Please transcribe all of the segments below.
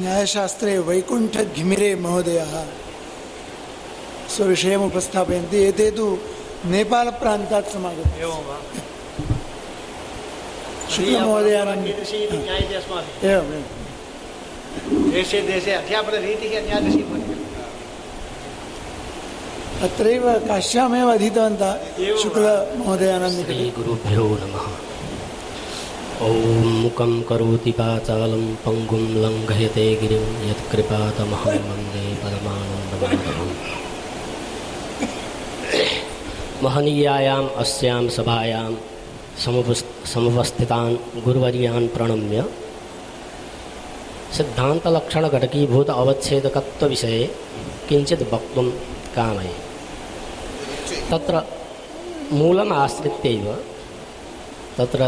न्यायशास्त्रे वैकुण्ठघिमिरे महोदयः। स्वविषयम् उपस्थापयन्ति। एते तु नेपालप्रान्तात् समागताः। एवं वा? शुक्लमहोदयानां कीदृशी इति ज्ञायते अस्माभिः एवम् देशे देशे अध्यापनरीतिः अन्यादृशी अत्रैव काश्यामेव अधीतवन्तः शुक्लमहोदयानां निकटे श्रीगुरुभ्यो नमः। ॐ मुखं करोति पाचालं पङ्गुं लङ्घयते गिरिं यत्कृपातमहं वंदे अस्यां सभायां समुपस्, समुपस्थितान् गुरुवर्यान् प्रणम्य सिद्धान्तलक्षणघटकीभूत अवच्छेदकत्वविषये किञ्चित् वक्तुं कामये। तत्र मूलम् आश्रित्यैव तत्र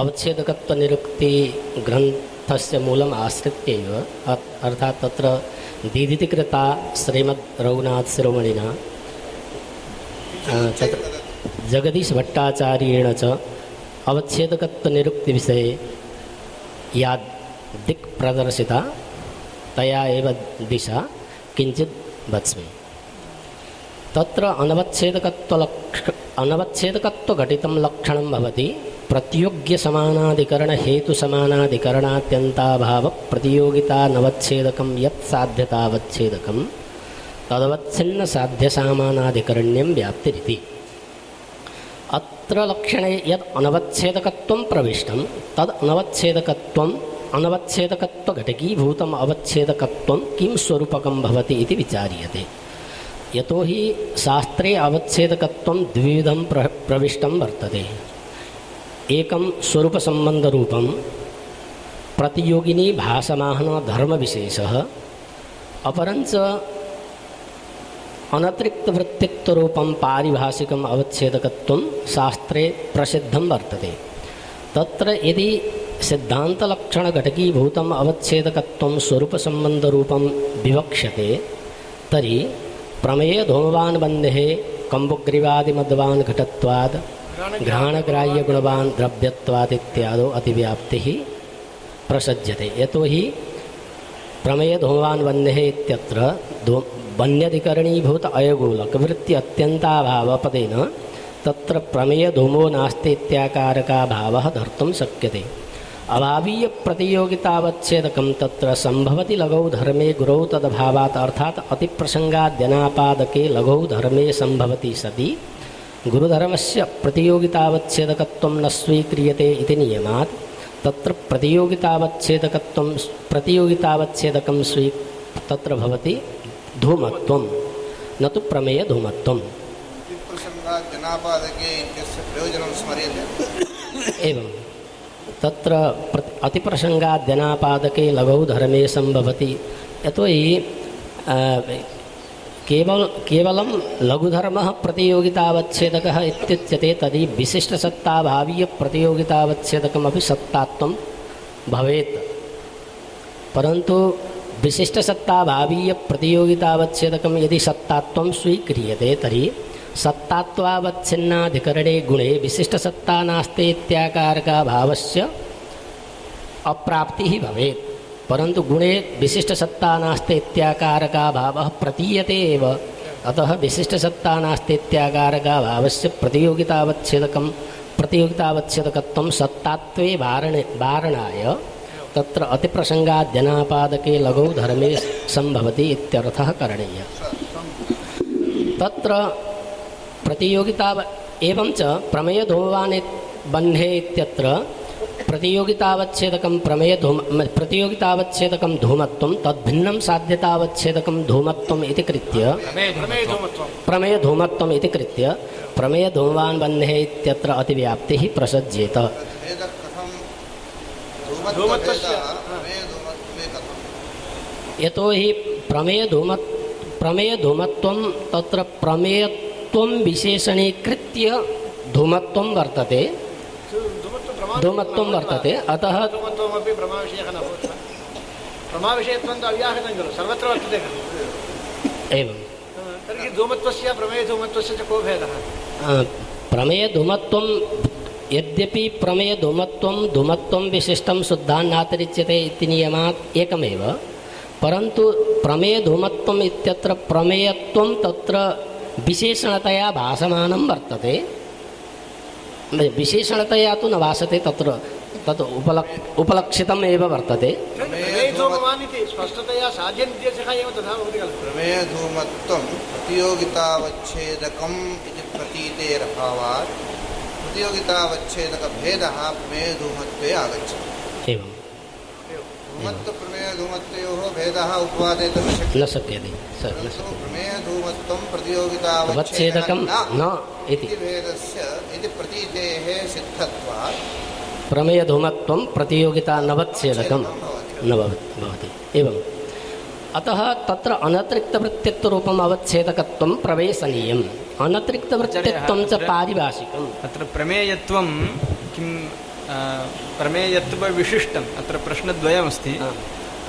अवच्छेदकत्वनिरुक्तिग्रन्थस्य मूलम् आश्रित्यैव अर्थात् तत्र दीदितिकृता श्रीमद् रघुनाथशिरोमणिना तत्र जगदीशभट्टाचार्येण च अवच्छेदकत्वनिरुक्तिविषये या दिक् प्रदर्शिता। तया एव दिशा। किञ्चित् वच्मि तत्र अनवच्छेदकत्वलक्ष अनवच्छेदकत्वघटितं लक्षणं भवति। ಪ್ರತ್ಯೋಗ್ಯ ಸಮಾನಾಧಿಕರಣ ಹೇತು ಸಮಾನಾಧಿಕರಣಾತ್ಯಂತಾಭಾವ ಪ್ರತಿಯೋಗಿತಾ ನವಚ್ಛೇದಕಂ ಯತ್ ಸಾಧ್ಯತಾವಚ್ಛೇದಕಂ ತದವಚ್ಛಿನ್ನ ಸಾಧ್ಯ ಸಾಮಾನಾಧಿಕರಣ್ಯಂ ವ್ಯಾಪ್ತಿರಿತಿ. ಅತ್ರ ಲಕ್ಷಣೆ ಯತ್ ಅನವಚ್ಛೇದಕತ್ವಂ ಪ್ರವಿಷ್ಟಂ, ತದ್ ಅನವಚ್ಛೇದಕತ್ವಂ ಅನವಚ್ಛೇದಕತ್ವಘಟಕೀಭೂತಂ ಅವಚ್ಛೇದಕತ್ವಂ ಕಿಂ ಸ್ವರೂಪಕಂ ಭವತಿ ಇತಿ ವಿಚಾರ್ಯತೆ. ಯತೋ ಹಿ ಶಾಸ್ತ್ರೇ ಅವಚ್ಛೇದಕತ್ವಂ ದ್ವಿಧಂ ಪ್ರ, ಪ್ರವಿಷ್ಟಂ ವರ್ತದೆ. प्रविष्टं वर्तते एकं स्वरूपसम्बन्धरूपं प्रतियोगिनी भासमानधर्मविशेषः अपरञ्च अनतिरिक्तवृत्तित्वरूपं पारिभाषिकम् अवच्छेदकत्वं शास्त्रे प्रसिद्धं वर्तते। तत्र यदि सिद्धान्तलक्षणघटकीभूतम् अवच्छेदकत्वं स्वरूपसम्बन्धरूपं विवक्ष्यते, तर्हि प्रमेयधूमवान् बन्धेः, कम्बुग्रीवादिमद्वान् घटत्वात् घ्राणग्राह्यगुणवान् द्रव्यत्वात् इत्यादौ अतिव्याप्तिः प्रसज्यते। यतोहि प्रमेयधूमवान् बन्धेः इत्यत्र धू, वन्यधिकरणीभूत अयगोलकवृत्ति अत्यन्ताभावपदेन तत्र प्रमेयधूमो नास्ति इत्याकारकाभावः धर्तुं शक्यते। अभावीयप्रतियोगितावच्छेदकं तत्र सम्भवति लगौ धर्मे गुरौ तदभावात् अर्थात् अतिप्रसङ्गाद्यनापादके लगौ धर्मे सम्भवति सति। गुरुधर्मस्य प्रतियोगितावच्छेदकत्वं न स्वीक्रियते इति नियमात् तत्र प्रतियोगितावच्छेदकत्वं प्रतियोगितावच्छेदकं स्वी तत्र भवति धूमत्वं न तु प्रमेयधूमत्वम् प्रसङ्गात् जनापादके इत्यस्य प्रयोजनं स्मर्यते एवं तत्र प्र अतिप्रसङ्गाद्यनापादके लघौ धर्मे सम्भवति यतोहि अ, केवल, केवलं लघुधर्मः प्रतियोगितावच्छेदकः इत्युच्यते तर्हि विशिष्टसत्ताभावीयप्रतियोगितावच्छेदकमपि सत्तात्वं भवेत्। परन्तु विशिष्टसत्ताभावीयप्रतियोगितावच्छेदकं यदि सत्तात्वं स्वीक्रियते तर्हि सत्तात्वावच्छिन्नाधिकरणे गुणे विशिष्टसत्ता नास्ति इत्याकारकाभावस्य अप्राप्तिः भवेत्। परन्तु गुणे विशिष्ट सत्ता नास्ति इत्याकारकाभावः प्रतीयते एव। अतः विशिष्टसत्ता नास्ति इत्याकारकाभावस्य प्रतियोगितावच्छेदकं प्रतियोगितावच्छेदकत्वं सत्तात्वे वारणे वारणाय। तत्र अतिप्रसङ्गाद्यनापादके लघौ धर्मे सम्भवति इत्यर्थः करणीयः। तत्र प्रतियोगिता एवञ्च प्रमेयधूमवान् बन्धे इत्यत्र प्रतियोगितावच्छेदकं प्रमेयधूम प्रतियोगितावच्छेदकं धूमत्वं, तद्भिन्नं साध्यतावच्छेदकं धूमत्वम् इति कृत्य प्रमेयधूमत्वं प्रमेयधूमत्वम् इति कृत्य प्रमेयधूमवान् बन्धे इत्यत्र अतिव्याप्तिः प्रसज्येत। यतोहि प्रमेयधूम प्रमेयधूमत्वं तत्र प्रमेयत्वं विशेषणीकृत्य धूमत्वं वर्तते। धूमत्वं वर्तते। अतः धूमत्वमपि प्रमाविषयः न भवति? प्रमाविषयत्वं तु अव्याहतं खलु सर्वत्र वर्तते खलु। एवं। तर्हि धूमत्वस्य प्रमेयधूमत्वस्य च को भेदः? प्रमेयधूमत्वं यद्यपि प्रमेयधूमत्वं धूमत्वं विशिष्टं शुद्धान्नातिरिच्यते इति नियमात् एकमेव परन्तु प्रमेयधूमत्वम् इत्यत्र प्रमेयत्वं तत्र विशेषणतया भासमानं वर्तते। विशेषणतया तु न भासते तत्र तत् उपलक् उपलक्षितम् एव वर्तते प्रमेयधूमवान् इति स्पष्टतया साध्यनिर्देशः एव तथा भवति खलु प्रमेयधूमत्वं प्रतियोगितावच्छेदकम् इति प्रतीतेरभावात् प्रतियोगितावच्छेदकभेदः प्रमेयधूमत्वे आगच्छति एवं धूमत्वप्रमेयधूमत्वयोः भेदः उपपादयितुं न शक्यते प्रमेयधूमत्वं प्रतियोगितावच्छेदकं न इति। इति भेदस्य इति प्रतीतेः सिद्धत्वात्। प्रमेयधूमत्वं प्रतियोगिता नवच्छेदकं न भवति एवम् अतः तत्र अनतिरिक्तवृत्तित्वरूपम् अवच्छेदकत्वं प्रवेशनीयम्। अनतिरिक्तवृत्तित्वं च पारिभाषिकम्। अत्र प्रमेयत्वं किं प्रमेयत्वविशिष्टम्। अत्र प्रश्नद्वयमस्ति।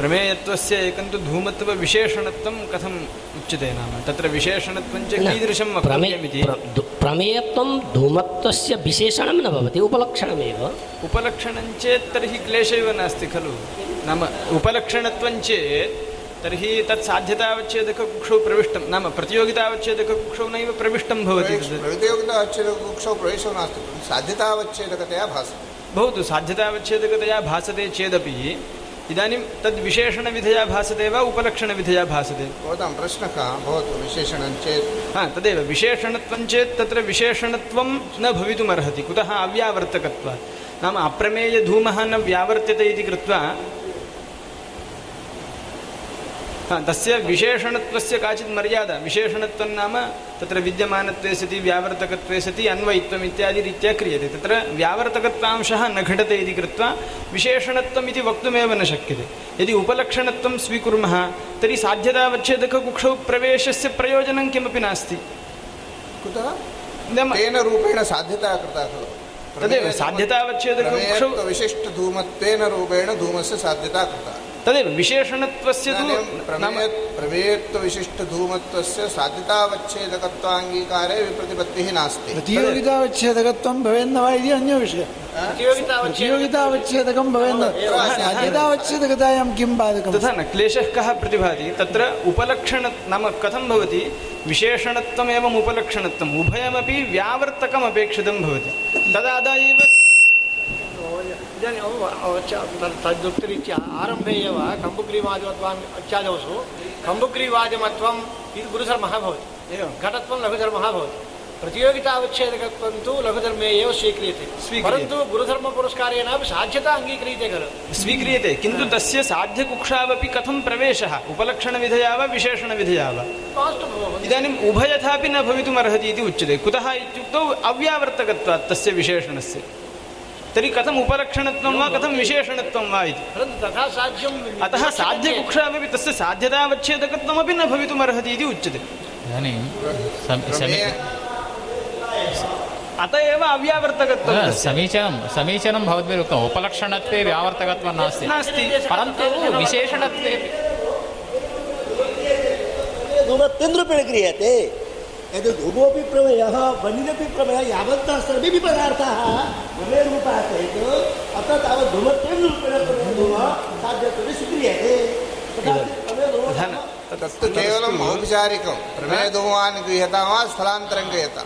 प्रमेयत्वस्य एकं तु धूमत्वविशेषणत्वं कथम् उच्यते नाम तत्र विशेषणत्वं च न, कीदृशं प्रमे वक्तव्यमिति प्र- धु- प्रमेयत्वं धूमत्वस्य विशेषणं न भवति उपलक्षणमेव उपलक्षणं चेत् तर्हि क्लेशः एव नास्ति खलु नाम उपलक्षणत्वं चेत् तर्हि तत् साध्यतावच्छेदककुक्षौ प्रविष्टं नाम प्रतियोगितावच्छेदककुक्षौ नैव प्रविष्टं भवति तद् प्रतियोगितावच्छेदककुक्षौ प्रवेशो नास्ति साध्यतावच्छेदकतया भासते भवतु साध्यतावच्छेदकतया भासते चेदपि इदानीं तद् विशेषणविधया भासते वा उपलक्षणविधया भासते? भवतां प्रश्नः भवतु विशेषणं चेत्। हा तदेव। विशेषणत्वं चेत् तत्र विशेषणत्वं न भवितुमर्हति। कुतः अव्यावर्तकत्वात्? नाम अप्रमेयधूमः न व्यावर्त्यते इति कृत्वा हा, तस्य विशेषणत्वस्य काचित् मर्यादा विशेषणत्वं नाम तत्र विद्यमानत्वे सति व्यावर्तकत्वे सति अन्वयित्वम् इत्यादि रीत्या क्रियते तत्र व्यावर्तकत्वांशः न घटते इति कृत्वा विशेषणत्वम् इति वक्तुमेव न शक्यते यदि उपलक्षणत्वं स्वीकुर्मः तर्हि साध्यतावच्छेदककुक्षौ प्रवेशस्य प्रयोजनं किमपि नास्ति कुतः नाम तेन रूपेण साध्यता कृता खलु तदेव साध्यतावच्छेदककुक्षौ विशिष्टधूमत्वेन रूपेण धूमस्य साध्यता कृता तदेव विशेषणत्वस्य तु इदानीं नाम प्रमेय प्रमेयत्वविशिष्टधूमत्वस्य साध्यतावच्छेदकत्वाङ्गीकारे विप्रतिपत्तिः नास्ति प्रतियोगितावच्छेदकत्वं भवेन्न वा इति अन्यो विषयः प्रतियोगितावच्छेदकं प्रतियोगितावच्छेदकं भवेन्न साध्यतावच्छेदकतायां किं बाधकं तथा न क्लेशः कः प्रतिभाति तत्र उपलक्षण नाम कथं भवति विशेषणत्वमेवम् उपलक्षणत्वम् उभयमपि व्यावर्तकम् अपेक्षितं भवति तदादा एव इदानीं तद्युक्तरीत्या आरम्भे एव कम्बुग्रीवादिमत्वान् इत्यादौषु कम्बुग्रीवादिमत्वम् इति गुरुधर्मः भवति एवं घटत्वं लघुधर्मः भवति प्रतियोगितावच्छेदकत्वं तु लघुधर्मे एव स्वीक्रियते। परन्तु गुरुधर्मपुरस्कारेणापि साध्यता अङ्गीक्रियते खलु स्वीक्रियते किन्तु तस्य साध्यकुक्षावपि कथं प्रवेशः उपलक्षणविधया वा विशेषणविधया वा इदानीम् उभयथापि न भवितुमर्हति इति उच्यते कुतः इत्युक्तौ अव्यावर्तकत्वात् तस्य विशेषणस्य तर्हि कथम् उपलक्षणत्वं वा कथं विशेषणत्वं वा इति परन्तु तथा साध्यं अतः साध्यकुक्षावपि तस्य साध्यतावच्छेदकत्वमपि न भवितुमर्हति इति उच्यते इदानीं सम- प्रमेय समी- अत एव अव्यावर्तकत्वं न, तस्य। समीचीनं समीचीनं भवद्भिः उक्तम् उपलक्षणत्वे व्यावर्तकत्वं नास्ति नास्ति परन्तु विशेषणत्वे धूमत्वेन रूपेण क्रियते यद् धूमोऽपि प्रमेयः वनिरपि प्रमेयः यावन्तः सर्वेपि पदार्थाः प्रमेयरूपाः चेत् अत्र तावत् धूमत्वेन रूपेण साध्यत्वेन स्वीक्रियते। तत्तु केवलम् औपचारिकं प्रमेयधूमान् गृह्यतां वा स्थलान्तरं गृह्यतां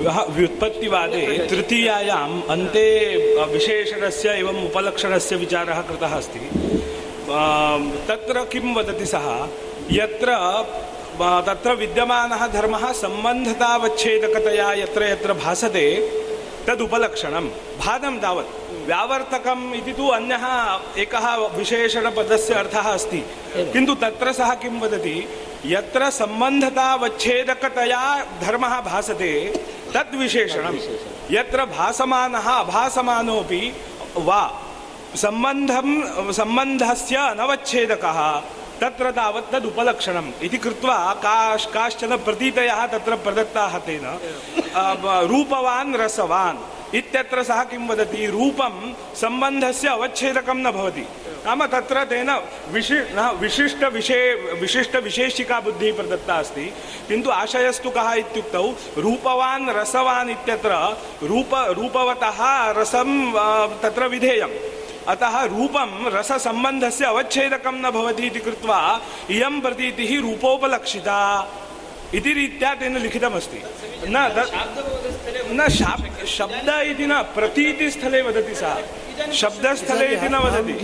व्युत्पत्तिवादे तृतीयायाम् अन्ते विशेषणस्य एवम् उपलक्षणस्य विचारः कृतः अस्ति। तत्र किं वदति सः? यत्र तत्र विद्यमानः धर्मः सम्बन्धतावच्छेदकतया यत्र यत्र भासते तदुपलक्षणं भादं तावत्। व्यावर्तकम् इति तु अन्यः एकः विशेषणपदस्य अर्थः अस्ति। किन्तु तत्र सः किं वदति? यत्र सम्बन्धतावच्छेदकतया धर्मः भासते तद्विशेषणं यत्र भासमानः अभासमानोऽपि वा सम्बन्धं सम्बन्धस्य अनवच्छेदकः तत्र तावत् तद् उपलक्षणम् इति कृत्वा काश् काश्चन प्रतीतयः तत्र प्रदत्ताः तेन। रूपवान् रसवान्। इत्यत्र सः किं वदति? रूपं सम्बन्धस्य अवच्छेदकं न भवति नाम तत्र तेन विशि न विशिष्टविशे विशिष्टविशेषिका बुद्धिः प्रदत्ता अस्ति। किन्तु आशयस्तु कः इत्युक्तौ रूपवान् रसवान् इत्यत्र रूप रूपवतः रसं तत्र विधेयम्। अतः रूपं रससम्बन्धस्य अवच्छेदकं न भवति इति कृत्वा इयं प्रतीतिः रूपोपलक्षिता इति रीत्या तेन लिखितमस्ति। न न शाब्- शब्द इति न प्रतीतिस्थले वदति सः। शब्दस्थले इति न वदति।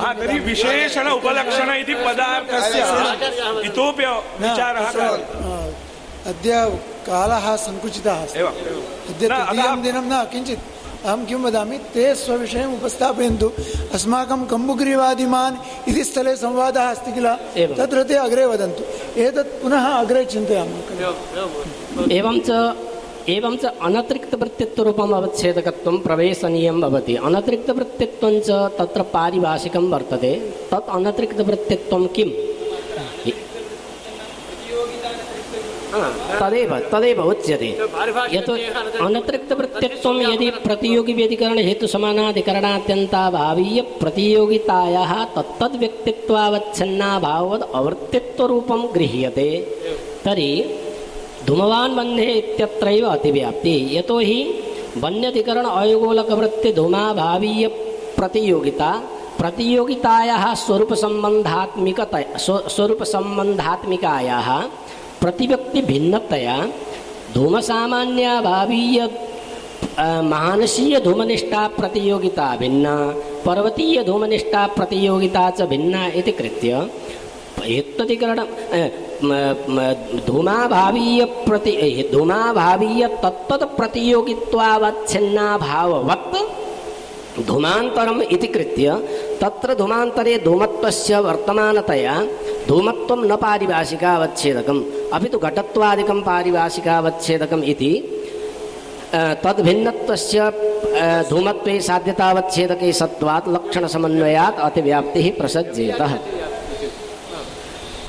हा तर्हि विशेषण उपलक्षण इति पदार्थस्य इतोपि विचारः अद्य कालः सङ्कुचितः अद्य न, दिनं किञ्चित् अहं किं वदामि ते स्वविषयम् उपस्थापयन्तु। अस्माकं कम्बुगिरिवादिमान् इति स्थले संवादः अस्ति किल? तत्र ते अग्रे वदन्तु। एतत् पुनः अग्रे चिन्तयामः। एवं च एवं च अनतिरिक्तवृत्तित्वरूपम् अवच्छेदकत्वं प्रवेशनीयं भवति। अनतिरिक्तवृत्तित्वं च तत्र पारिभाषिकं वर्तते। तत् अनतिरिक्तवृत्तित्वं किम्? तदेव तदेव उच्यते। यतो अनतिरिक्तवृत्तित्वं यदि प्रतियोगिव्यतिकरणहेतुसमानाधिकरणात्यन्ताभावीय प्रतियोगितायाः तत्तद्व्यक्तित्वावच्छिन्नाभाववद् अवृत्तित्वरूपं गृह्यते। तर्हि धूमवान् बन्धे इत्यत्रैव अतिव्याप्ति यतोहि वन्यधिकरण अयोगोलकवृत्ति धूमाभावीय प्रतियोगिता प्रतियोगितायाः स्वरूपसम्बन्धात्मिकत स्व- स्वरूपसम्बन्धात्मिकायाः प्रतिव्यक्तिभिन्नतया धूमसामान्याभावीय अ, मानसीय धूमनिष्ठा प्रतियोगिता भिन्ना पर्वतीय धूमनिष्ठा प्रतियोगिता च भिन्ना इति कृत्य म- धूमाभावीय प्रति धूमाभावीय तत्तत् प्रतियोगित्वावच्छिन्नाभाववत् धूमान्तरम् इति कृत्य तत्र धूमान्तरे धूमत्वस्य वर्तमानतया धूमत्वं न पारिभाषिकावच्छेदकम्, अपि तु घटत्वादिकं पारिभाषिकावच्छेदकम् इति तद्भिन्नत्वस्य धूमत्वे साध्यतावच्छेदके लक्षणसमन्वयात् अतिव्याप्तिः प्रसज्येतः।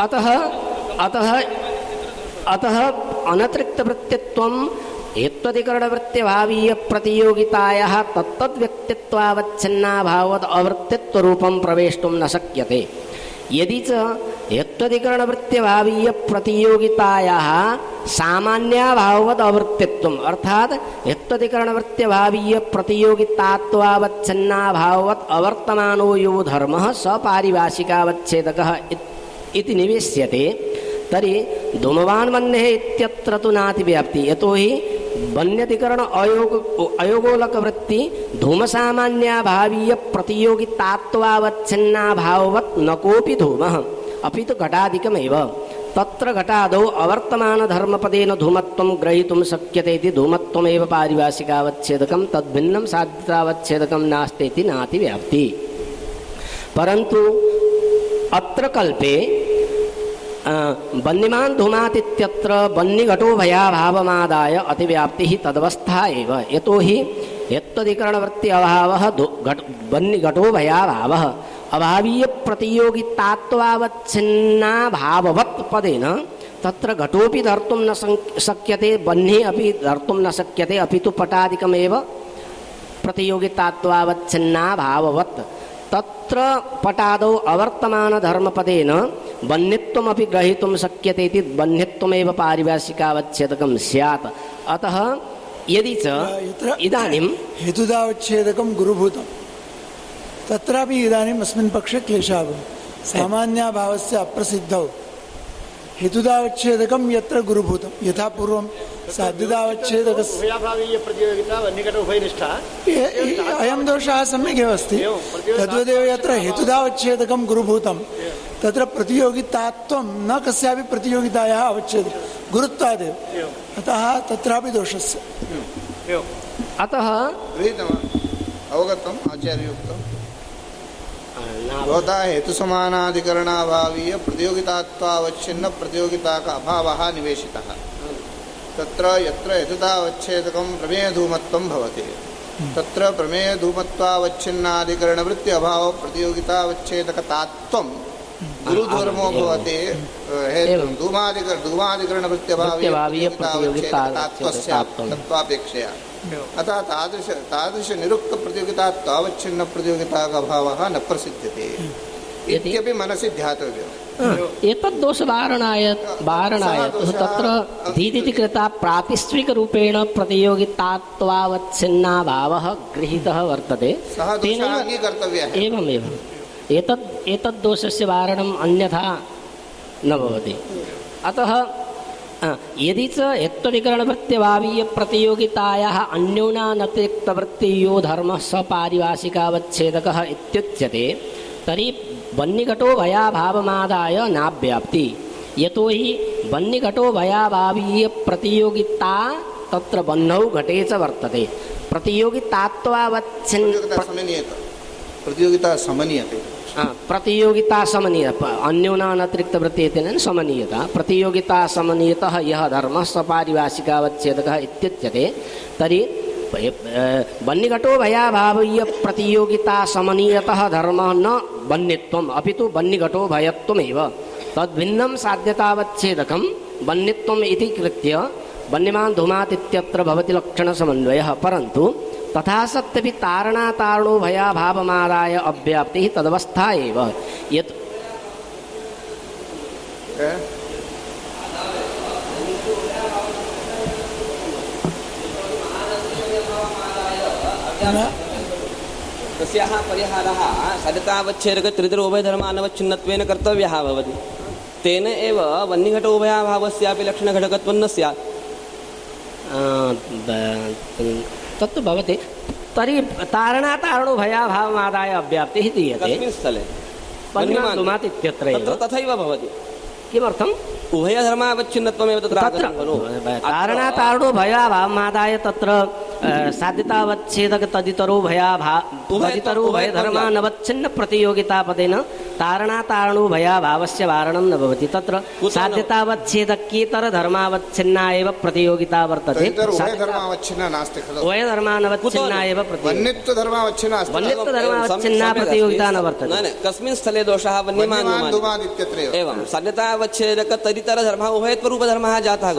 अतः अतः अतः अनतिरिक्तवृत्तित्वं हेत्वधिकरणवृत्त्यभावीय प्रतियोगितायाः तत्तद्व्यक्तित्वावच्छिन्नाभावद् अवृत्तित्वरूपं प्रवेष्टुं न शक्यते। यदि च हेत्वधिकरणवृत्त्यभावीय प्रतियोगितायाः सामान्याभाववद् अवृत्तित्वम्, अर्थात् हेत्वधिकरणवृत्त्यभावीय प्रतियोगितात्वावच्छिन्नाभाववत् अवर्तमानो यो धर्मः सपारिभाषिकावच्छेदकः इत्- इति निवेश्यते। तर्हि धूमवान् वह्नेः इत्यत्र तु नातिव्याप्ति। यतोहि वन्यधिकरण अयोग अयोगोलकवृत्ति धूमसामान्याभावीय प्रतियोगितात्वावच्छिन्नाभाववत् न कोऽपि धूमः। अपि तु घटादिकमेव। तत्र घटादौ अवर्तमानधर्मपदेन धूमत्वं ग्रहीतुं शक्यते इति धूमत्वमेव पारिभाषिकावच्छेदकं तद्भिन्नं साध्यतावच्छेदकं नास्ति इति नातिव्याप्ति। परन्तु अत्र कल्पे वन्यमान् धूमातित्यत्र वन्यघटो भयाभावमादाय अतिव्याप्तिः तदवस्था एव। यतोहि यत्तधिकरणवृत्ति अभावः घट वन्यघटो भयाभावः। अभावीय प्रतियोगितात्वावच्छिन्नाभाववत् पदेन तत्र घटोपि धर्तुं न शक्यते वह्नि अपि धर्तुं न शक्यते अपि तु पटादिकमेव प्रतियोगितात्वावच्छिन्नाभाववत् तत्र తత్ర పటాదౌ అవర్తమాన ధర్మపదేన బన్యత్వమపి గ్రహీతుం శక్యతే ఇది బన్యత్వమేవ పారిభాషికావచ్ఛేదకం స్యాత్. అత యది ఇదానిం హేతుదావచ్ఛేదకం గురుభూతం. తత్రాపి ఇదానిం అస్మిన్ పక్షే క్లేశాభం సామాన్యాభావస్య అప్రసిద్ధౌ. हेतुदावच्छेदकं यत्र गुरुभूतं। यथा पूर्वं साध्यतावच्छेदकस्य उभयाभावीय प्रतियोगिता वन्यकट उभयनिष्ठा ए- ए- अयं दोषः सम्यगेव अस्ति। तद्वदेव यत्र हेतुदावच्छेदकं गुरुभूतं तत्र प्रतियोगितात्वं न कस्यापि प्रतियोगितायाः अवच्छेद गुरुत्वादेव। अतः तत्रापि दोषस्य। अतः अवगतम् आचार्ययुक्तम् भवता हेतुसमानाधिकरणाभावीय प्रतियोगितात्वावच्छिन्न प्रतियोगिता का अभावः निवेशितः। तत्र यत्र हेतुतावच्छेदकं प्रमेयधूमत्वं भवति। तत्र प्रमेयधूमत्वावच्छिन्नाधिकरणवृत्ति अभाव प्रतियोगितावच्छेदकतात्वं गुरुधर्मो। भवति हेतुं एवं। धूमादिक धूमादिकरणप्रत्यभावीय प्रतियोगितात्वस्य तत्त्वापेक्षया अतः तादृश तादृशनिरुक्तप्रतियोगितात्वावच्छिन्नप्रतियोगिता अभावः न प्रसिद्ध्यते। यदि- इत्यपि मनसि ध्यातव्यम्। एतद् दोषवारणाय वारणाय तत्र धीदिति कृता प्रातिस्विकरूपेण प्रतियोगितात्वावच्छिन्नाभावः गृहीतः वर्तते। एवम् एतद् एतद् दोषस्य वारणम् अन्यथा न भवति। अतः अ, यदि च यत्त्वविकरणप्रत्यभावीयप्रतियोगितायाः अन्योनानतिरिक्तवृत्तियो धर्मः सपारिभाषिकावच्छेदकः इत्युच्यते तर्हि वन्निघटो भयाभावमादाय नाव्याप्ति। यतोहि वह्निघटो भयाभावीयप्रतियोगिता तत्र बन्धौ घटे च वर्तते। प्रतियोगितात्वावच्छिन् प्रतियोगिता समनीयते हा, प्रतियोगिता समनीय अन्योनानतिरिक्त वृत्तेन समनीयता प्रतियोगिता समनीयतः यः धर्मः स पारिभाषिकावच्छेदकः इत्युच्यते तर्हि वह्निघटो भयाभावीय प्रतियोगिता समनीयतः धर्मः न वह्नित्वम् अपि तु वह्निघटो भयत्वमेव तद्भिन्नं साध्यतावच्छेदकं वह्नित्वम् इति कृत्य वन्यमान् धूमात् इत्यत्र भवति लक्षणसमन्वयः परन्तु तथा सत्यपि तारणातारणो भयाभावमादाय अव्याप्तिः तदवस्था एव यत्? तस्याः परिहारः कर्तव्यः भवति तेन एव वह्निघटोभयाभावस्यापि लक्षणघटकत्वं न स्यात् तत्तु भवति। तर्हि तारणातारणो भयाभावमादाय अव्याप्तिः दीयते। स्थले। वह्निमान् इत्यत्र तथैव भवति। किमर्थम्? उभयधर्मावच्छिन्नत्वमेव तत्र तत्र तारणातारणो भयाभावमादाय तत्र साध्यतावच्छेदक तदितरो भयाभा तदितरो भयधर्मानवच्छिन्न प्रतियोगितापदेन तारणातारणो भयाभावस्य वारणं न भवति। तत्र साध्यतावच्छेदक्येतर धर्मावच्छिन्ना एव प्रतियोगिता वर्तते। तदितर एव प्रतियोगिता न वर्तते। कस्मिन् स्थले दोषः एवं। सन्यतावच्छेदक तदितरधर्मः उभयत्वरूपधर्मः जातः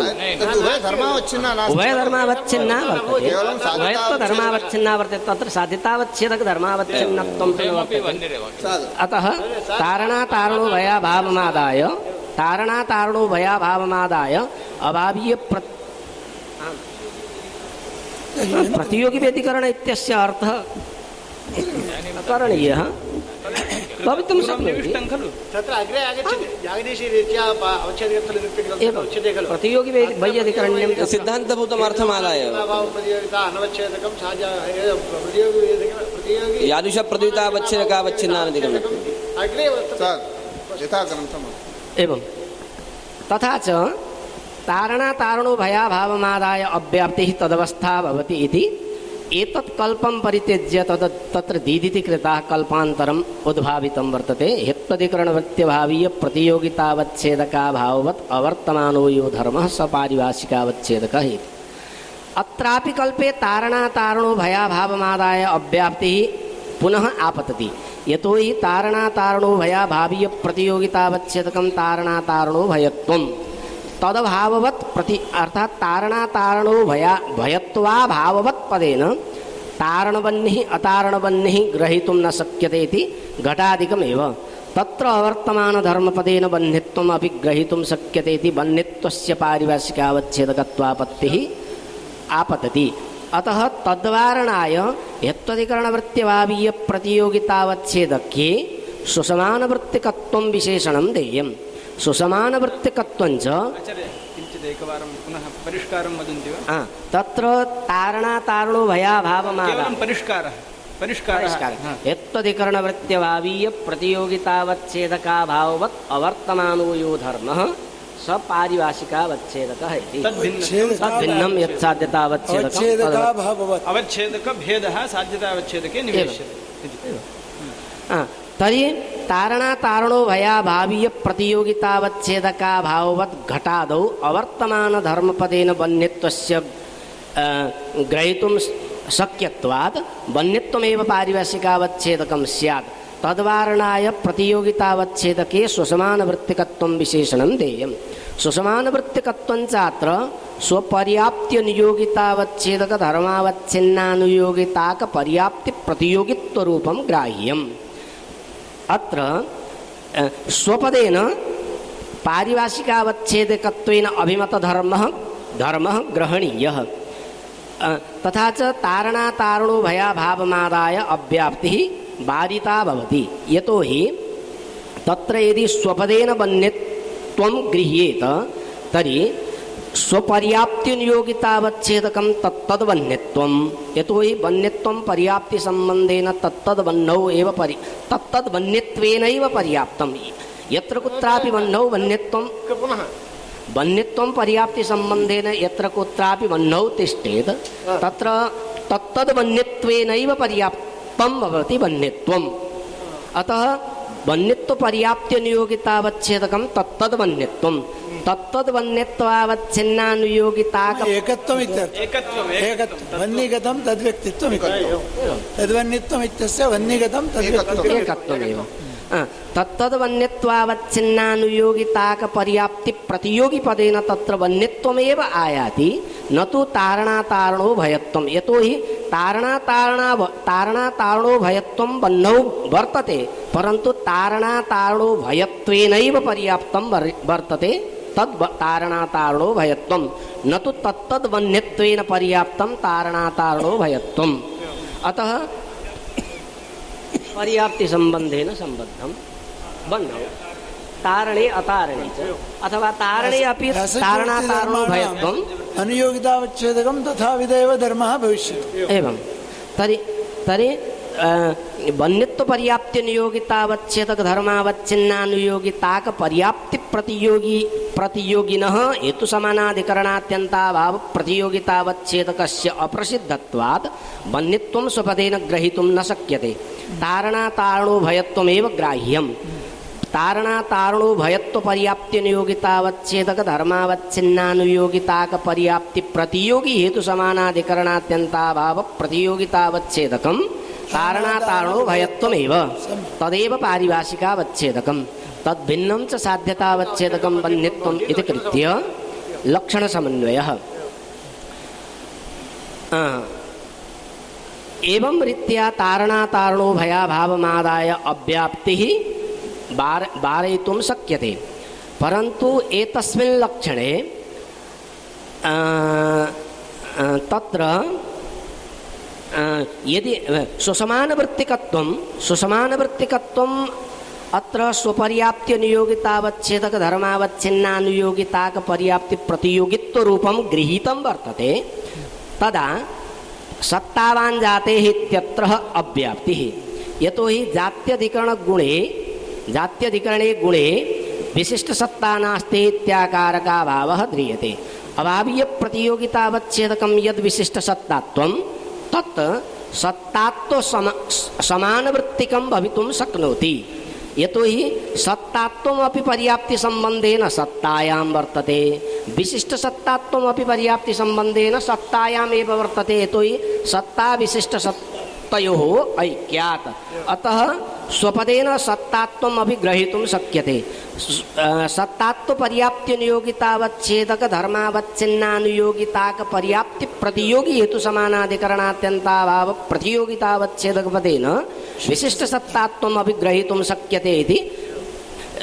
उभयधर्मावच्छिन्ना वर्तते। उभयत्वधर्मावच्छिन्ना वर्तते। तत्र साधितावच्छेदकधर्मावच्छिन्नत्वं तु वर्तते साधु अतः तारणातारणो भयाभावमादाय तारणातारणो भयाभावमादाय अभावीय प्र प्रतियोगी व्यतिकरण इत्यस्य अर्थः करणीयः भवितुं शक्नोति। खलु तत्र अग्रे आगच्छति। उच्यते खलु प्रतियोगी वैयधिकरण्यं सिद्धान्तभूतमर्थमादाय एव प्रतियोगिता अनवच्छेदकं साज प्रतियोगी प्रतियोगी यादृशप्रतियोगितावच्छेदकावच्छिन्नानधिकम् अग्रे वर्तते साधु यथा ग्रन्थम् एवं। तथा च तारणातारणो भयाभावमादाय अव्याप्तिः तदवस्था भवति इति। एतत् कल्पं परित्यज्य तद तत्र दीदिति कृताः कल्पान्तरम् उद्भावितं वर्तते। हेत्वधिकरणवृत्त्यभावीय प्रतियोगितावच्छेदकाभाववत् अवर्तमानो यो धर्मः स पारिभाषिकावच्छेदकः इति। अत्रापि कल्पे तारणातारणो भयाभावमादाय अव्याप्तिः पुनः आपतति। यतो हि तारणातारणो भयाभावीय प्रतियोगितावच्छेदकं तारणातारणो भयत्वं। तदभाववत् प्रति अर्थात् तारणातारणो भया भयत्वाभाववत् पदेन तारणबन्निः अतारणबन्निः ग्रहीतुं न शक्यते इति घटादिकमेव। तत्र अवर्तमानधर्मपदेन बन्धित्वम् अपि ग्रहीतुं शक्यते इति बन्धित्वस्य पारिभाषिकावच्छेदकत्वापत्तिः आपतति। अतः तद्वारणाय यत्त्वधिकरणवृत्त्यभावीय प्रतियोगितावच्छेदक्ये सुसमानवृत्तिकत्वं विशेषणं देयं सुसमानवृत्तिकत्वञ्च आचार्य किञ्चित् एकवारं पुनः परिष्कारं वदन्ति वा आ, तत्र तारणातारणो भयाभावमादा केवलं परिष्कारः परिष्कारः हा। यत्त्वधिकरणवृत्त्यभावीय प्रतियोगितावच्छेदकाभाववत् अवर्तमानो यो धर्मः स पारिभाषिकावच्छेदकः इति तद्भिन्नं तद्भिन्नं यत्साध्यतावच्छेदकं अवच्छेदका तद्वत् भाववत् अवच्छेदकभेदः साध्यतावच्छेदके निवेश्यते। तर्हि तारणातारणो भयाभावीय प्रतियोगितावच्छेदकाभाववत् घटादौ अवर्तमानधर्मपदेन वन्यत्वस्य ग्रहीतुं शक्यत्वात् वन्यत्वमेव पारिभाषिकावच्छेदकं स्यात्। तद्वारणाय प्रतियोगितावच्छेदके स्वसमानवृत्तिकत्वं विशेषणं देयं स्वसमानवृत्तिकत्वञ्चात्र स्वपर्याप्त्यनियोगितावच्छेदकधर्मावच्छिन्नानुयोगिताकपर्याप्तिप्रतियोगित्वरूपं ग्राह्यम् अत्र स्वपदेन पारिभाषिकावच्छेदकत्वेन अभिमतधर्मः धर्मः ग्रहणीयः तथा च तारणातारणो भयाभावमादाय अव्याप्तिः बाधिता भवति। यतोहि तत्र यदि स्वपदेन वन्यत्वं गृह्येत तर्हि स्वपर्याप्तिनियोगितावच्छेदकं तत्तद्वन्यत्वं यतोहि वन्यत्वं पर्याप्तिसम्बन्धेन तत्तद्वह्नौ एव परि तत्तद्वन्यत्वेनैव पर्याप्तं। यत्र कुत्रापि वह्नौ वन्यत्वं पुनः। वन्यत्वं पर्याप्तिसम्बन्धेन यत्र कुत्रापि वह्नौ तिष्ठेत् तत्र तत्तद्वन्यत्वेनैव पर्याप्तं भवति वन्यत्वम् अतः वन्यत्वपर्याप्त्यनियोगितावच्छेदकं तत्तद्वन्यत्वं तत्तद्वन्यत्वावच्छिन्नानुयोगिताक एकत्वम् इत्यर्थः एकत्वम् एकत्वं वह्निगतं तद्व्यक्तित्वम् इति तद्वन्नित्वम् इत्यस्य वह्निगतं तद्व्यक्तित्वम् एकत्वमेव आ, तत्तद्वन्यत्वावच्छिन्नानुयोगिताकपर्याप्तिप्रतियोगिपदेन तत्र वन्यत्वमेव आयाति न तु तारणातारणो भयत्वं यतोहि तारणातारणा तारणातारणो भयत्वं वह्नौ वर्तते परन्तु तारणातारणो भयत्वेनैव पर्याप्तं वर्- वर्तते तद् तारणातारणो भयत्वं न तु तत्तद्वन्यत्वेन पर्याप्तं तारणातारणो भयत्वम्। अतः પર્યાપ્તિ સંબંધે સંબદ્ધમ બંધવ તારણે અતારણે અથવા તારણે અપી તારણા તારણો ભયત્વમ અનિયોગિતા વચ્ચેદકમ તથા વિદેવ ધર્મ ભવિષ્ય એવમ તરી તરી तर्हि अ, वन्यत्वपर्याप्त्यनियोगितावच्छेदक धर्मावच्छिन्नानुयोगिताक पर्याप्ति प्रतियोगी प्रतियोगिनः हेतुसमानाधिकरणात्यन्ताभाव प्रतियोगितावच्छेदकस्य अप्रसिद्धत्वात् वन्यत्वं स्वपदेन ग्रहीतुं न शक्यते। तारणातारणो भयत्वमेव ग्राह्यम्। तारणातारणो भयत्व पर्याप्त्यनियोगितावच्छेदक धर्मावच्छिन्नानुयोगिताक पर्याप्ति प्रतियोगी हेतु समानाधिकरणात्यन्ताभाव प्रतियोगितावच्छेदकं तारणातारणो भयत्वमेव। तदेव पारिभाषिकावच्छेदकं तद्भिन्नं च साध्यतावच्छेदकं वन्यत्वम् इति कृत्य लक्षणसमन्वयः। एवं रीत्या तारणातारणो भयाभावमादाय अव्याप्तिः वार वारयितुं शक्यते। परन्तु एतस्मिन् लक्षणे तत्र यदि सुसमानवृत्तिकत्वं सुसमानवृत्तिकत्वम् अत्र स्वपर्याप्त्यनियोगितावच्छेदकधर्मावच्छिन्नानुयोगिताकपर्याप्तिप्रतियोगित्वरूपं गृहीतं वर्तते तदा सत्तावान् जातेः इत्यत्र अव्याप्तिः यतोहि जात्यधिकरणगुणे जात्यधिकरणे गुणे विशिष्टसत्ता नास्ति इत्याकारकाभावः ध्रियते अभावीयप्रतियोगितावच्छेदकं यद् विशिष्टसत्तात्वं तत् सत्तात्व सम, समानवृत्तिकं भवितुं शक्नोति। यतोहि सत्तात्वमपि संबंधेन सत्तायां वर्तते। विशिष्टसत्तात्वमपि पर्याप्तिसम्बन्धेन सत्तायामेव वर्तते। यतोहि सत्ता विशिष्टसत्तयोः ऐक्यात्। अतः स्वपदेन सत्तात्वम् अपि ग्रहीतुं शक्यते। स- अ, सत्तात्वपर्याप्त्यनियोगितावच्छेदक धर्मावच्छिन्नानुयोगिताक पर्याप्ति प्रतियोगी हेतु समानाधिकरणात्यन्ताभाव प्रतियोगितावच्छेदकपदेन विशिष्टसत्तात्वम् अपि ग्रहीतुं शक्यते इति।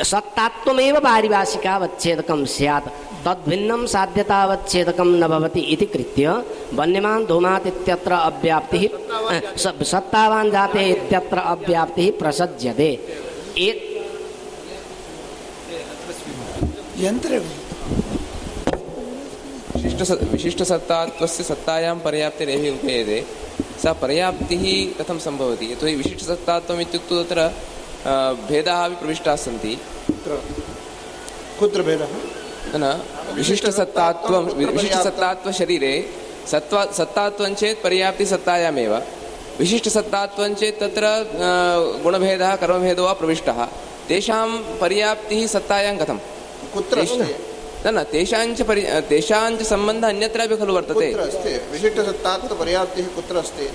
सत्तात्वमेव पारिभाषिकावच्छेदकं स्यात्। तद्भिन्नं साध्यतावच्छेदकं न भवति इति कृत्य वन्यमान् धूमात् इत्यत्र अव्याप्तिः सत्तावान् जाते इत्यत्र अव्याप्तिः प्रसज्यते। विशिष्टसत्तात्वस्य सत्तायां पर्याप्तिरेव उपयते। सा पर्याप्तिः कथं सम्भवति? यतोहि विशिष्टसत्तात्वम् इत्युक्तौ तत्र भेदाः अपि प्रविष्टाः सन्ति। कुत्र भेदः? न? विशिष्टसत्तात्वं विशिष्टसत्तात्वशरीरे सत्त्वा सत्तात्वं चेत् पर्याप्तिसत्तायामेव विशिष्टसत्तात्वं चेत् तत्र गुणभेदः कर्मभेदो वा प्रविष्टः। तेषां पर्याप्तिः सत्तायां कथं कुत्र न न तेषाञ्च परि तेषाञ्च सम्बन्धः अन्यत्रापि खलु वर्तते। विशिष्टसत्तात्वपर्याप्तिः कुत्र अस्ति?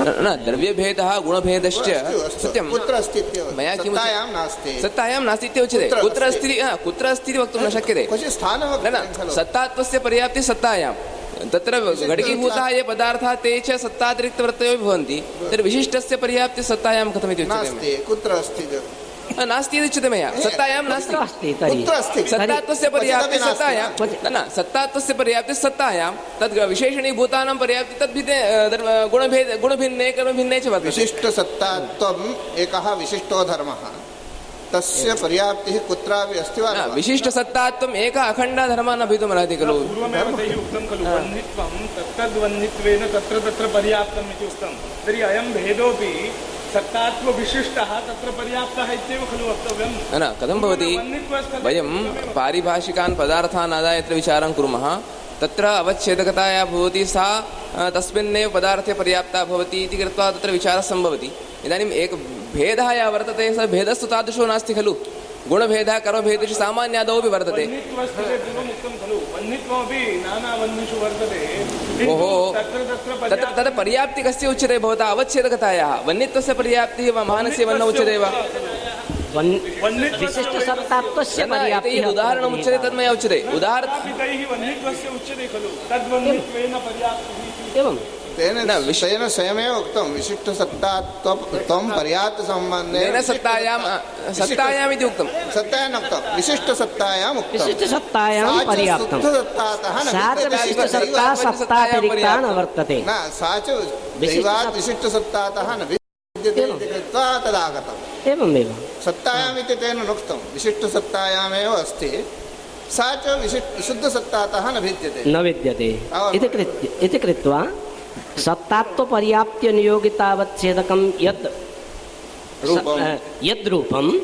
न द्रव्यभेदः गुणभेदश्च। सत्यं। मया सत्तायां नास्ति। इति उच्यते कुत्र अस्ति? कुत्र अस्ति इति वक्तुं न शक्यते। न न सत्तात्वस्य पर्याप्ति सत्तायां। तत्र घटकीभूताः ये पदार्थाः ते च सत्तातिरिक्तवृत्तयो भवन्ति। तर्हि विशिष्टस्य पर्याप्ति सत्तायां कथमिति उच्यते कुत्र अस्ति? नास्ति इति उच्यते सत्तायां नास्ति। कुत्र अस्ति? तर्हि सत्तात्वस्य पर्याप्ति सत्तायां। न न सत्तात्वस्य पर्याप्ति सत्तायां। तद् विशेषणीभूतानां पर्याप्ति तद्भिन्ने धर्म- गुणभेद गुणभिन्ने कर्मभिन्ने च वर्तते। विशिष्टसत्तात्वम् एकः विशिष्टो धर्मः। तस्य पर्याप्तिः कुत्रापि अस्ति वा? विशिष्टसत्तात्वम् एकः अखण्डः धर्मः न भवितुमर्हति खलु उक्तं खलु वह्नित्वं तत्तद्वह्नित्वेन तत्र तत्र पर्याप्तम् इति उक्तं। तर्हि अयं भेदोऽपि सत्तात्वविशिष्टः तत्र पर्याप्तः इत्येव खलु वक्तव्यं न कथं भवति? वयं पारिभाषिकान् पदार्थान् आदाय यत्र विचारं कुर्मः। तत्र अवच्छेदकताया भवति सा तस्मिन्नेव पदार्थे पर्याप्ता भवति इति कृत्वा तत्र विचारः सम्भवति। इदानीम् एकः भेदः या वर्तते सः भेदस्तु तादृशो नास्ति खलु। ಗುಣಭೇದ ಕರ್ಮಭೇದೇಶು ಸಾಮಾನ್ಯಾದವಪಿ ವರ್ತತೆ ಓಹೋ ತತ್ರ ತದ ಪರ್ಯಾಪ್ತಿ ಕಸ್ಯ ಉಚ್ಯತೆ ಭವತಾ ಅವಚ್ಛೇದಕತಾಯಾಃ ವನ್ಯತ್ವಸ್ಯ ಪರ್ಯಾಪ್ತಿಃ ವಾ ಮಹಾನಸ್ಯ ವರ್ಣ ಉಚ್ಯತೆ ವಾ उदाहरणम् उच्यते तद् मया उच्यते उदाहरण एवं तेन न, तेन स्वयमेव उक्तं विशिष्टसत्तात्व त्वं पर्याप्तसम्बन्धेन सत्तायां सत्तायाम् इति उक्तं। सत्तायां न उक्तं विशिष्टसत्तायाम् उक्तं। विशिष्टसत्तायां सा च पर्याप्तं। शुद्धसत्तातः न सा विशिष्टसत्ता सत्तातिरिक्ता न वर्तते न सा च दैवात् विशिष्टसत्तातः न विद्यते इति कृत्वा तदागतम्। एवमेव। सत्तायाम् इति तेन नोक्तं विशिष्टसत्तायामेव अस्ति। सा च विशिष्ट शुद्धसत्तातः न भिद्यते। न विद्यते इति कृत्य इति कृत्वा सत्तात्वपर्याप्त्यनियोगितावच्छेदकं यत् रूपम्। स- अ, यद्रूपं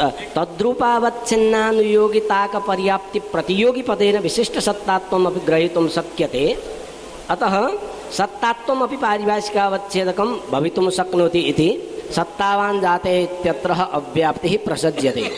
त- तद्रूपावच्छिन्नानुयोगिताकपर्याप्तिप्रतियोगिपदेन विशिष्टसत्तात्वमपि ग्रहीतुं शक्यते। अतः सत्तात्वमपि पारिभाषिकावच्छेदकं भवितुं शक्नोति इति सत्तावान् जाते इत्यत्र अव्याप्तिः प्रसज्यते।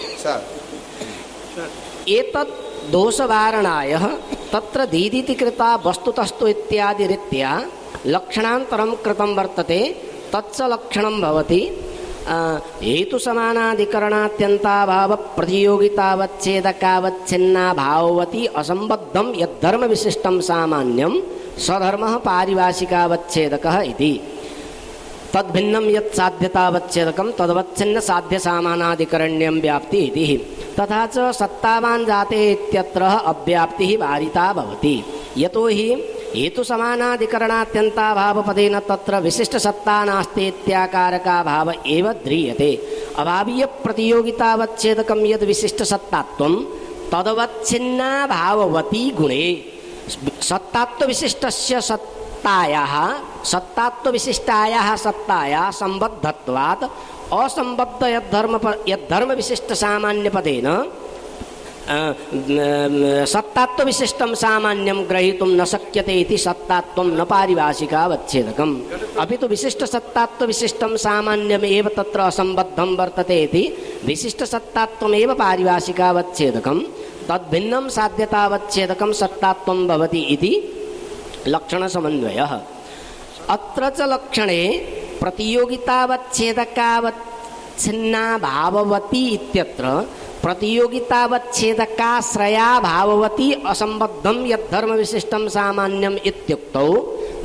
एतत् दोषवारणाय तत्र दीदिति कृता वस्तुतस्तु इत्यादिरीत्या लक्षणान्तरं कृतं वर्तते तच्च लक्षणं भवति। अ, हेतुसमानाधिकरणात्यन्ताभाव प्रतियोगितावच्छेदकावच्छिन्नाभाववती असम्बद्धं यद्धर्मविशिष्टं सामान्यं सधर्मः पारिभाषिकावच्छेदकः इति तद्भिन्नं यत् साध्यतावच्छेदकं तदवच्छिन्न साध्यसामानाधिकरण्यं व्याप्ति इति। तथा च सत्तावान् जाते इत्यत्र अव्याप्तिः वारिता भवति। यतोहि हेतुसमानाधिकरणात्यन्ताभावपदेन तत्र विशिष्टसत्ता नास्ति इत्याकारकाभाव एव ध्रियते। अभावीयप्रतियोगितावच्छेदकं यद् विशिष्टसत्तात्वं तदवच्छिन्ना भाववती गुणे। सत्तात्वविशिष्टस्य सत्तायाः सत्तात्वविशिष्टायाः सत्तायाः सम्बद्धत्वात् असम्बद्ध यद्धर्म यद्धर्मविशिष्टसामान्यपदेन अ, न- सत्तात्वविशिष्टं सामान्यं ग्रहीतुं न शक्यते इति सत्तात्वं न पारिभाषिकावच्छेदकम् अपि तु विशिष्टसत्तात्वविशिष्टं सामान्यमेव तत्र असम्बद्धं वर्तते इति विशिष्टसत्तात्वमेव पारिभाषिकावच्छेदकं तद्भिन्नं साध्यतावच्छेदकं सत्तात्वं भवति इति लक्षणसमन्वयः। अत्र च लक्षणे प्रतियोगितावच्छेदकावच्छिन्ना भाववती इत्यत्र प्रतियोगितावच्छेदकाश्रया भाववती असम्बद्धं यद्धर्मविशिष्टं सामान्यम् इत्युक्तौ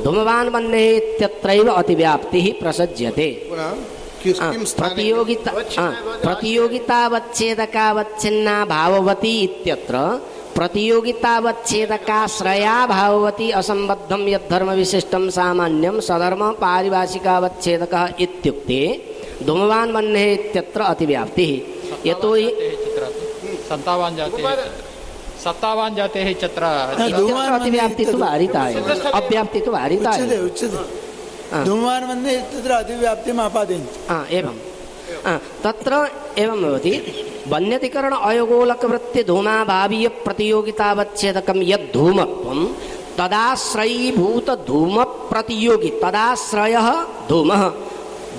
धूमवान् मन्ये इत्यत्रैव अतिव्याप्तिः प्रसज्यते। प्रतियोगिता प्रतियोगितावच्छेदकावच्छिन्ना भाववती इत्यत्र प्रतियोगितावच्छेदकाश्रया भाववती असम्बद्धं यद्धर्मविशिष्टं सामान्यं सधर्म पारिभाषिकावच्छेदकः इत्युक्ते धूमवान् मन्ये इत्यत्र अतिव्याप्तिः। सत्तावान् जातेः सत्तावान् जातेः चत्र इत्यत्र अतिव्याप्तिः तु वारिता एव अव्याप्तिः तु वारिता उच्यते एव उच्यते। हा। धूमवान् मध्ये तत्र अतिव्याप्तिम् आपादयन्ति आ, एवं। आ, तत्र एवं भवति, वन्यतिकरण अयोगोलकवृत्ति धूमाभावीय प्रतियोगितावच्छेदकं यद्धूमत्वं तदाश्रयीभूत धूम प्रतियोगि तदाश्रयः धूमः।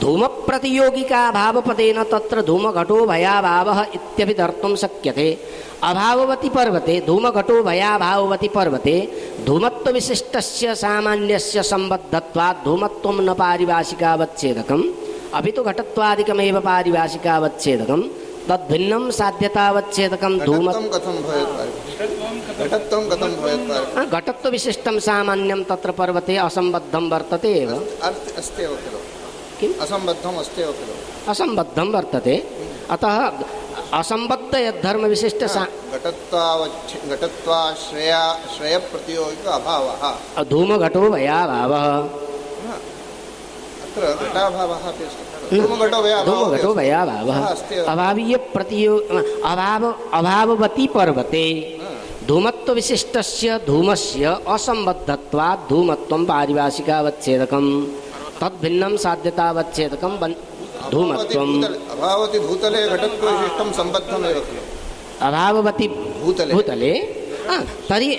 धूम प्रतियोगिका अभावपदेन तत्र धूमघटो भयाभावः इत्यपि धर्तुं शक्यते। अभाववति पर्वते, धूमघटो भयाभाववति पर्वते, धूमत्वविशिष्टस्य सामान्यस्य सम्बद्धत्वात् धूमत्वं न पारिभाषिकावच्छेदकम्। अपि तो घटत्वादिकमेव पारिभाषिकावच्छेदकं तद्भिन्नं साध्यतावच्छेदकं धूम घटत्वं कथं भवेत् घटत्वं कथं भवेत् घटत्वविशिष्टं सामान्यं तत्र पर्वते असम्बद्धं वर्तते एव। किम्? असम्बद्धम् अस्ति एव खलु असम्बद्धं वर्तते। अतः असम्बद्ध यद्धर्मविशिष्ट सा घटत्वावच्छ घटत्वाश्रया श्रयप्रतियोगिक अभावः। धूमघटो भयाभावः। अत्र घटाभावः अपि अस्ति धूमघटो भयाभावः धूमघटो अस्ति। भयाभावः। सः अभावीय प्रतियो अभाव अभाववती पर्वते धूमस्य धूमत्वं पारिभाषिकावच्छेदकं तद्भिन्नं साध्यतावच्छेदकं बन् धूमत्वं भूतले- अभावति भूतले घटत्वविशिष्टं सम्बद्धमेव खलु। अभाववती भूतले। भूतले तर्हि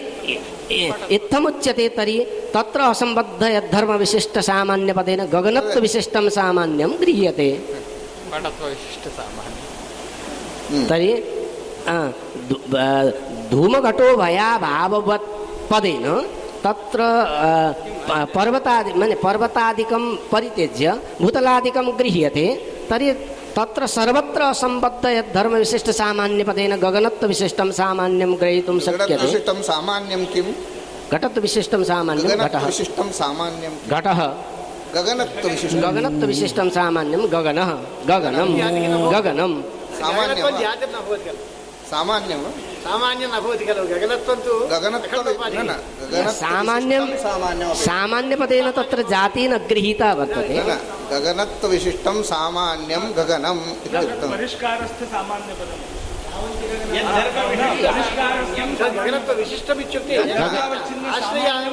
इत्थमुच्यते तर्हि तत्र असम्बद्ध यद्धर्मविशिष्टसामान्यपदेन गगनत्वविशिष्टं सामान्यं गृह्यते तर्हि धूमघटो भयाभाववत् पदेन तत्र पर्वतादि माने पर्वतादिकं परित्यज्य भूतलादिकं गृह्यते तर्हि ತತ್ರ ಸರ್ವತ್ರ ಅಸಂಬದ್ಧ ಯದ್ಧರ್ಮ ವಿಶಿಷ್ಟ ಸಾಮಾನ್ಯ ಪದೇನ ಗಗನತ್ವ ವಿಶಿಷ್ಟಂ ಸಾಮಾನ್ಯಂ ಗ್ರಹಿತುಂ ಶಕ್ಯತೆ ವಿಶಿಷ್ಟಂ ಸಾಮಾನ್ಯಂ ಕಿಂ ಘಟತ್ವ ವಿಶಿಷ್ಟಂ ಸಾಮಾನ್ಯಂ ಘಟಃ ವಿಶಿಷ್ಟಂ ಸಾಮಾನ್ಯಂ ಘಟಃ ಗಗನತ್ವ ಗಗನತ್ವ ವಿಶಿಷ್ಟಂ ಸಾಮಾನ್ಯಂ ಗಗನಃ ಗಗನಂ ಗಗನಂ ಸಾಮಾನ್ಯಂ ಸಾಮಾನ್ಯಂ सामान्यं न भवति खलु गगनत्वं तु गगनत्व न न सामान्यं गगनत्वविशिष्टं सामान्यमपि सामान्यपदेन तत्र जाति न गृहीता वर्तते न न गगनत्वविशिष्टं सामान्यं गगनम् इत्युक्तं परिष्कारस्थ सामान्यपदम् गगनत्वविशिष्टम् इत्युक्ते आश्रयाणां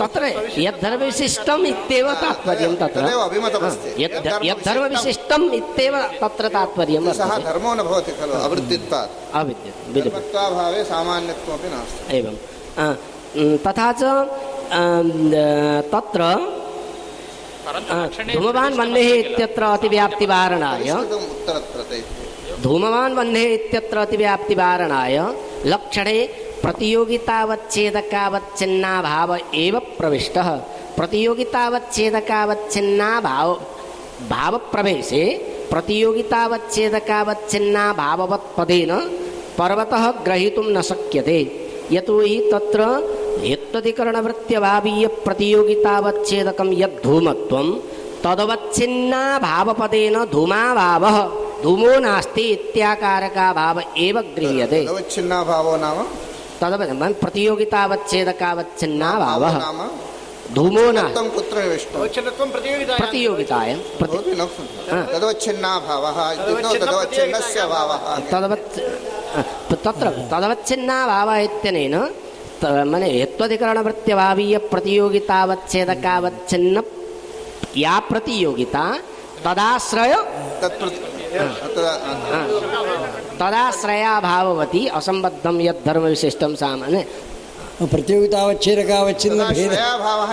तत्र यद्धर्मविशिष्टम् इत्येव तात्पर्यं तत्र। यद्धर्मविशिष्टम् इत्येव तत्र तात्पर्यं सः धर्मो न भवति खलु अवृत्तित्वात्। अविद्यते सामान्यत्वमपि नास्ति। एवं। तथा च तत्र धूमवान् वह्नेः इत्यत्र अतिव्याप्तिवारणाय धूमवान् वह्नेः इत्यत्र अतिव्याप्तिवारणाय लक्षणे प्रतियोगितावच्छेदकावच्छिन्नाभाव एव प्रविष्टः। प्रतियोगितावच्छेदकावच्छिन्नाभाव भावप्रवेशे प्रतियोगितावच्छेदकावच्छिन्नाभाववत्पदेन पर्वतः ग्रहीतुं न शक्यते। यतोहि तत्र हेत्वधिकरणवृत्त्यभावीयप्रतियोगितावच्छेदकं यद्धूमत्वं तदवच्छिन्नाभावपदेन धूमाभावः। धूमो नास्ति इत्याकारकाभाव एव गृह्यते तदव प्रतियोगितावच्छेदकावच्छिन्नाभावः नाम? धूमो न। कुत्र प्रतियोगिताय। तदवच्छिन्नाभावः तदवत् तत्र तदवच्छिन्नाभावः इत्यनेन त- मने यत्त्वधिकरणवृत्त्यभावीय प्रतियोगितावच्छेदकावच्छिन्न या प्रतियोगिता तदाश्रय तत्प्रति तदाश्रयाभाववती असम्बद्धं यद्धर्मविशिष्टं सामान्य। प्रतियोगितावच्छेदकावच्छिन्न भावः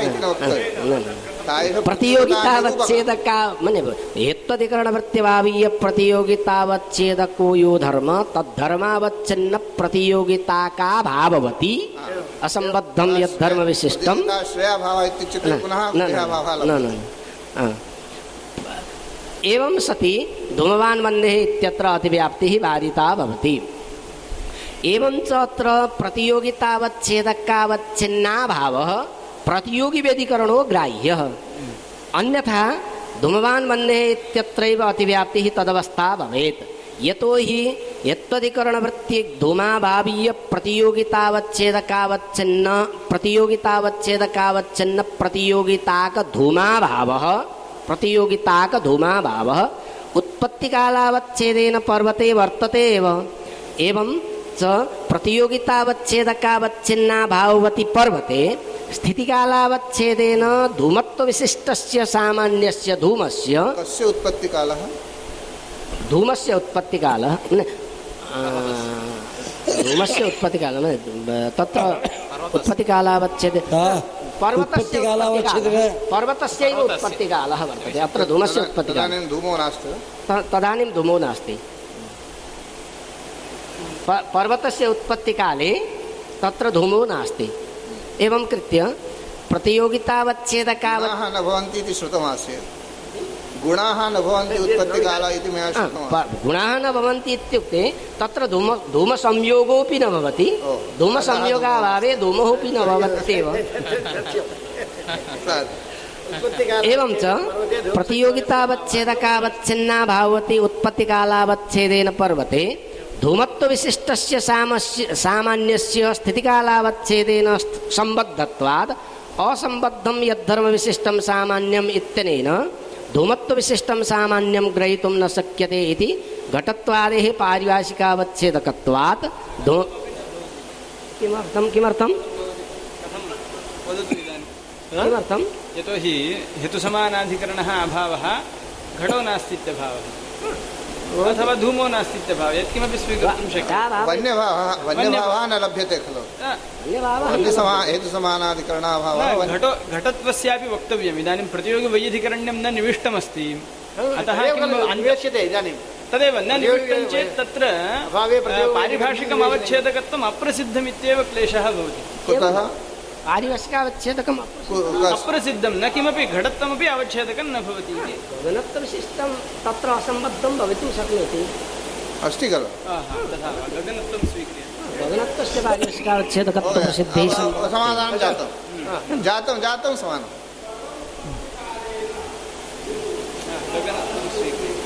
प्रतियोगितावच्छेदका मने हेत्वधिकरणवृत्त्यभावीय प्रतियोगितावच्छेदको यो धर्म तद्धर्मावच्छिन्न प्रतियोगिता का भाववती असम्बद्धं यद्धर्मविशिष्टं श्रेयाभावः इत्युच्यते पुनः न, न। एवं सति धूमवान् वह्नेः इत्यत्र अतिव्याप्तिः बाधिता भवति। एवं च अत्र प्रतियोगितावच्छेदकावच्छिन्नाभावः प्रतियोगिव्यधिकरणो ग्राह्यः। अन्यथा धूमवान् वह्नेः इत्यत्रैव अतिव्याप्तिः तदवस्था भवेत्। यतोहि यत्त्वधिकरणवृत्ति धूमाभावीय प्रतियोगितावच्छेदकावच्छिन्न प्रतियोगितावच्छेदकावच्छिन्न प्रतियोगिताक धूमाभावः प्रतियोगिताक धूमाभावः उत्पत्तिकालावच्छेदेन पर्वते वर्तते एव। एवं च प्रतियोगितावच्छेदकावच्छिन्ना भाववति पर्वते स्थितिकालावच्छेदेन धूमत्वविशिष्टस्य सामान्यस्य धूमस्य कस्य उत्पत्तिकालः? धूमस्य उत्पत्तिकालः धूमस्य उत्पत्तिकालः तत्र उत्पत्तिकालावच्छेदे पर्वतस्य पर्वतस्यैव उत्पत्तिकालः। वर्तते अत्र धूमस्य उत्पत्तिकालः। धूमो नास्ति। तदानीं धूमो नास्ति। पर्वतस्य उत्पत्तिकाले तत्र धूमो नास्ति। एवं कृत्य प्रतियोगितावच्छेदकावत् न भवन्ति इति श्रुतमासीत्। गुणाः न भवन्ति उत्पत्तिकाल इति मया गुणाः न भवन्ति इत्युक्ते तत्र धूम धूमसंयोगोऽपि न भवति। धूमसंयोगाभावे धूमोऽपि न भवत्येव। एवं च प्रतियोगितावच्छेदकावच्छिन्ना भावति उत्पत्तिकालावच्छेदेन पर्वते धूमत्वविशिष्टस्य सामस्य सामान्यस्य स्थितिकालावच्छेदेन स्थ- सम्बद्धत्वात् असम्बद्धं यद्धर्मविशिष्टं सामान्यम् इत्यनेन धूमत्वविशिष्टं सामान्यं ग्रहीतुं न शक्यते इति घटत्वादेः पारिभाषिकावच्छेदकत्वात् धू किमर्थं किमर्थं? वदतु इदानीं? किमर्थं? यतोहि हेतुसमानाधिकरणः अभावः घटो नास्तीत्यभावः अथवा धूमो नास्तीत्यभावः यत्किमपि स्वीकर्तुं शक्यते वन्यभावः वन्यभावः न लभ्यते खलु वन्यसमा हेतुसमानाधिकरणाभावः न, वन्य- घटो घटत्वस्यापि वक्तव्यम् इदानीं प्रतियोगिवैयधिकरण्यं न निविष्टमस्ति अतः तदेव किम् खलु अन्य- अन्वेष्यते इदानीं तदेव न प्रतियोगि- निविष्टं चेत् तत्र अभावे प्रतियोगि- पारिभाषिकम् अवच्छेदकत्वम् अप्रसिद्धमित्येव क्लेशः भवति कुतः पारिभाषिकावच्छेदकम् अप्रसिद्धं न किमपि घटत्वमपि अवच्छेदकं न भवति इति। गगनत्वविशिष्टं तत्र असम्बद्धं भवितुं शक्नोति। अस्ति खलु। तथा गगनत्वं स्वीक्रियते। गगनत्वस्य पारिभाषिकावच्छेदकत्वप्रसिद्धिः समाधानं जातं। जातं जातं समानं गगनत्वं स्वीक्रियते।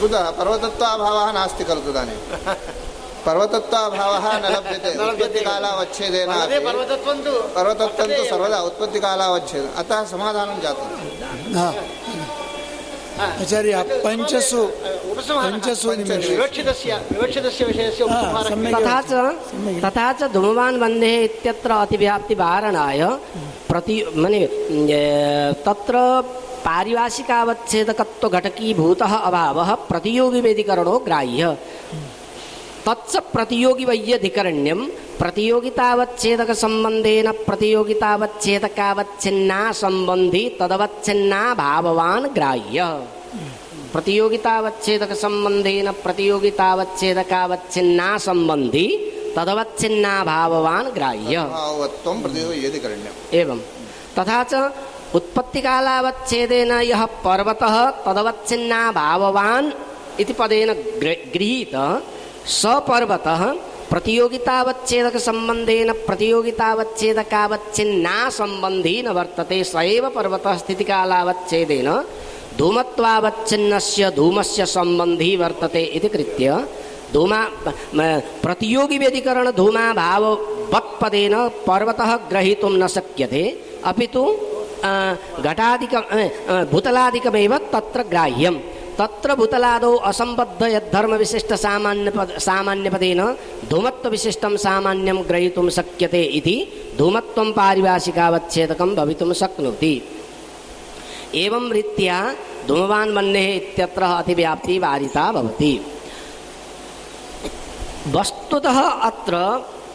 कुतः पर्वतत्वाभावः नास्ति खलु तदानीं पर्वतत्वाभावः न लभ्यते उत्पत्तिकालावच्छेदेन पर्वते अपि पर्वतत्वं तु पर्वतत्वं तु सर्वदा उत्पत्तिकालावच्छेद अतः समाधानं जातं हा आचार्य पञ्चसु पञ्चसु निमेषु विवक्षितस्य विवक्षितस्य विषयस्य हा, उपसंहारः सम्यक् तथा च तथा च धूमवान् बन्धेः इत्यत्र अतिव्याप्तिवारणाय प्रति मने ए, तत्र अभाव अभावः प्रतियोगिवेदिकरणो ग्राह्य। तच्च प्रतियोगिवैयधिकरण्यं प्रतियोगितावच्छेदकसम्बन्धेन प्रतियोगितावच्छेदकावच्छिन्ना सम्बन्धी तदवच्छिन्ना भाववान् ग्राह्य। प्रतियोगितावच्छेदकसम्बन्धेन प्रतियोगितावच्छेदकावच्छिन्ना सम्बन्धी तदवच्छिन्ना भाववान् ग्राह्य एवं तथा च उत्पत्तिकालावच्छेदेन यः पर्वतः तदवच्छिन्ना भाववान् इति पदेन गृहीत स पर्वतः प्रतियोगितावच्छेदकसम्बन्धेन प्रतियोगितावच्छेदकावच्छिन्ना सम्बन्धी न वर्तते, स एव पर्वतः स्थितिकालावच्छेदेन धूमत्वावच्छिन्नस्य धूमस्य सम्बन्धी वर्तते इति कृत्य धूमा, म- प्रतियोगिव्यतिकरणधूमाभाववत्पदेन पर्वतः ग्रहीतुं न शक्यते अपि तु घटादिक भूतलादिकमेव तत्र ग्राह्यं तत्र भूतलादौ असम्बद्ध यद्धर्मविशिष्ट सामान्यपद सामान्यपदेन धूमत्वविशिष्टं सामान्यं ग्रहीतुं शक्यते इति धूमत्वं पारिभाषिकावच्छेदकं भवितुं शक्नोति एवं रीत्या धूमवान् मन्येः इत्यत्र अतिव्याप्ति वारिता भवति वस्तुतः अत्र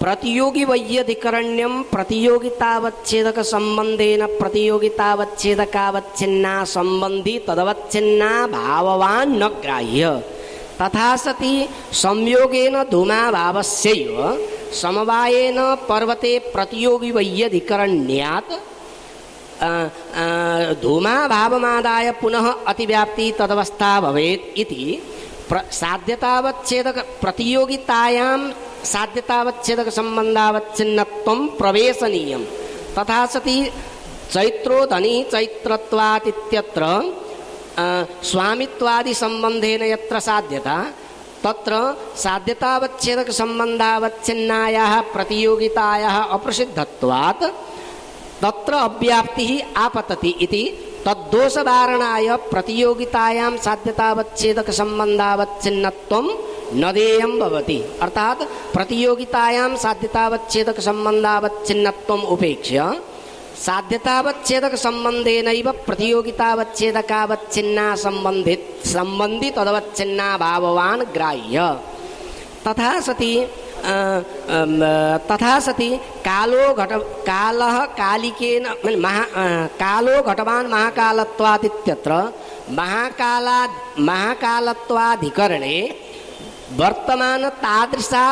प्रतियोगिवैयधिकरण्यं प्रतियोगितावच्छेदकसम्बन्धेन प्रतियोगितावच्छेदकावच्छिन्ना सम्बन्धी तदवच्छिन्ना भाववान् न ग्राह्य तथा सति संयोगेन धूमाभावस्यैव समवायेन पर्वते प्रतियोगिवैयधिकरण्यात् अ, अ, धूमाभावमादाय पुनः अतिव्याप्ति तदवस्था भवेत् इति प्र साध्यतावच्छेदक సాధ్యతావచ్ఛేదక సంబంధావచ్ఛిన్నత్వం ప్రవేశనీయం. తథా సతి చైత్రోధని చైత్రత్వాతిత్యత్ర స్వామిత్వాది సంబంధేన ఎత్ర సాధ్యత తత్ర సాధ్యతావచ్ఛేదక సంబంధావచ్ఛిన్నాయ ప్రతియోగిత అప్రసిద్ధత్వాత్ తత్ర అవ్యాప్తి ఆపతతి ఇది తద్దోషధారణాయ ప్రతియోగితాయాం సాధ్యతావచ్ఛేదక సంబంధావచ్ఛిన్నత్వం देयं भवति। अर्थात् प्रतियोगितायां साध्यतावच्छेदकसम्बन्धावच्छिन्नत्वम् उपेक्ष्य साध्यतावच्छेदकसम्बन्धेनैव प्रतियोगितावच्छेदकावच्छिन्ना सम्बन्धित सम्बन्धि तदवच्छिन्ना भाववान् ग्राह्य तथा सति तथा सति कालो घट कालः कालिकेन महा कालो घटवान् महाकालत्वादित्यत्र महाकाला महाकालत्वाधिकरणे वर्तमान तादृशा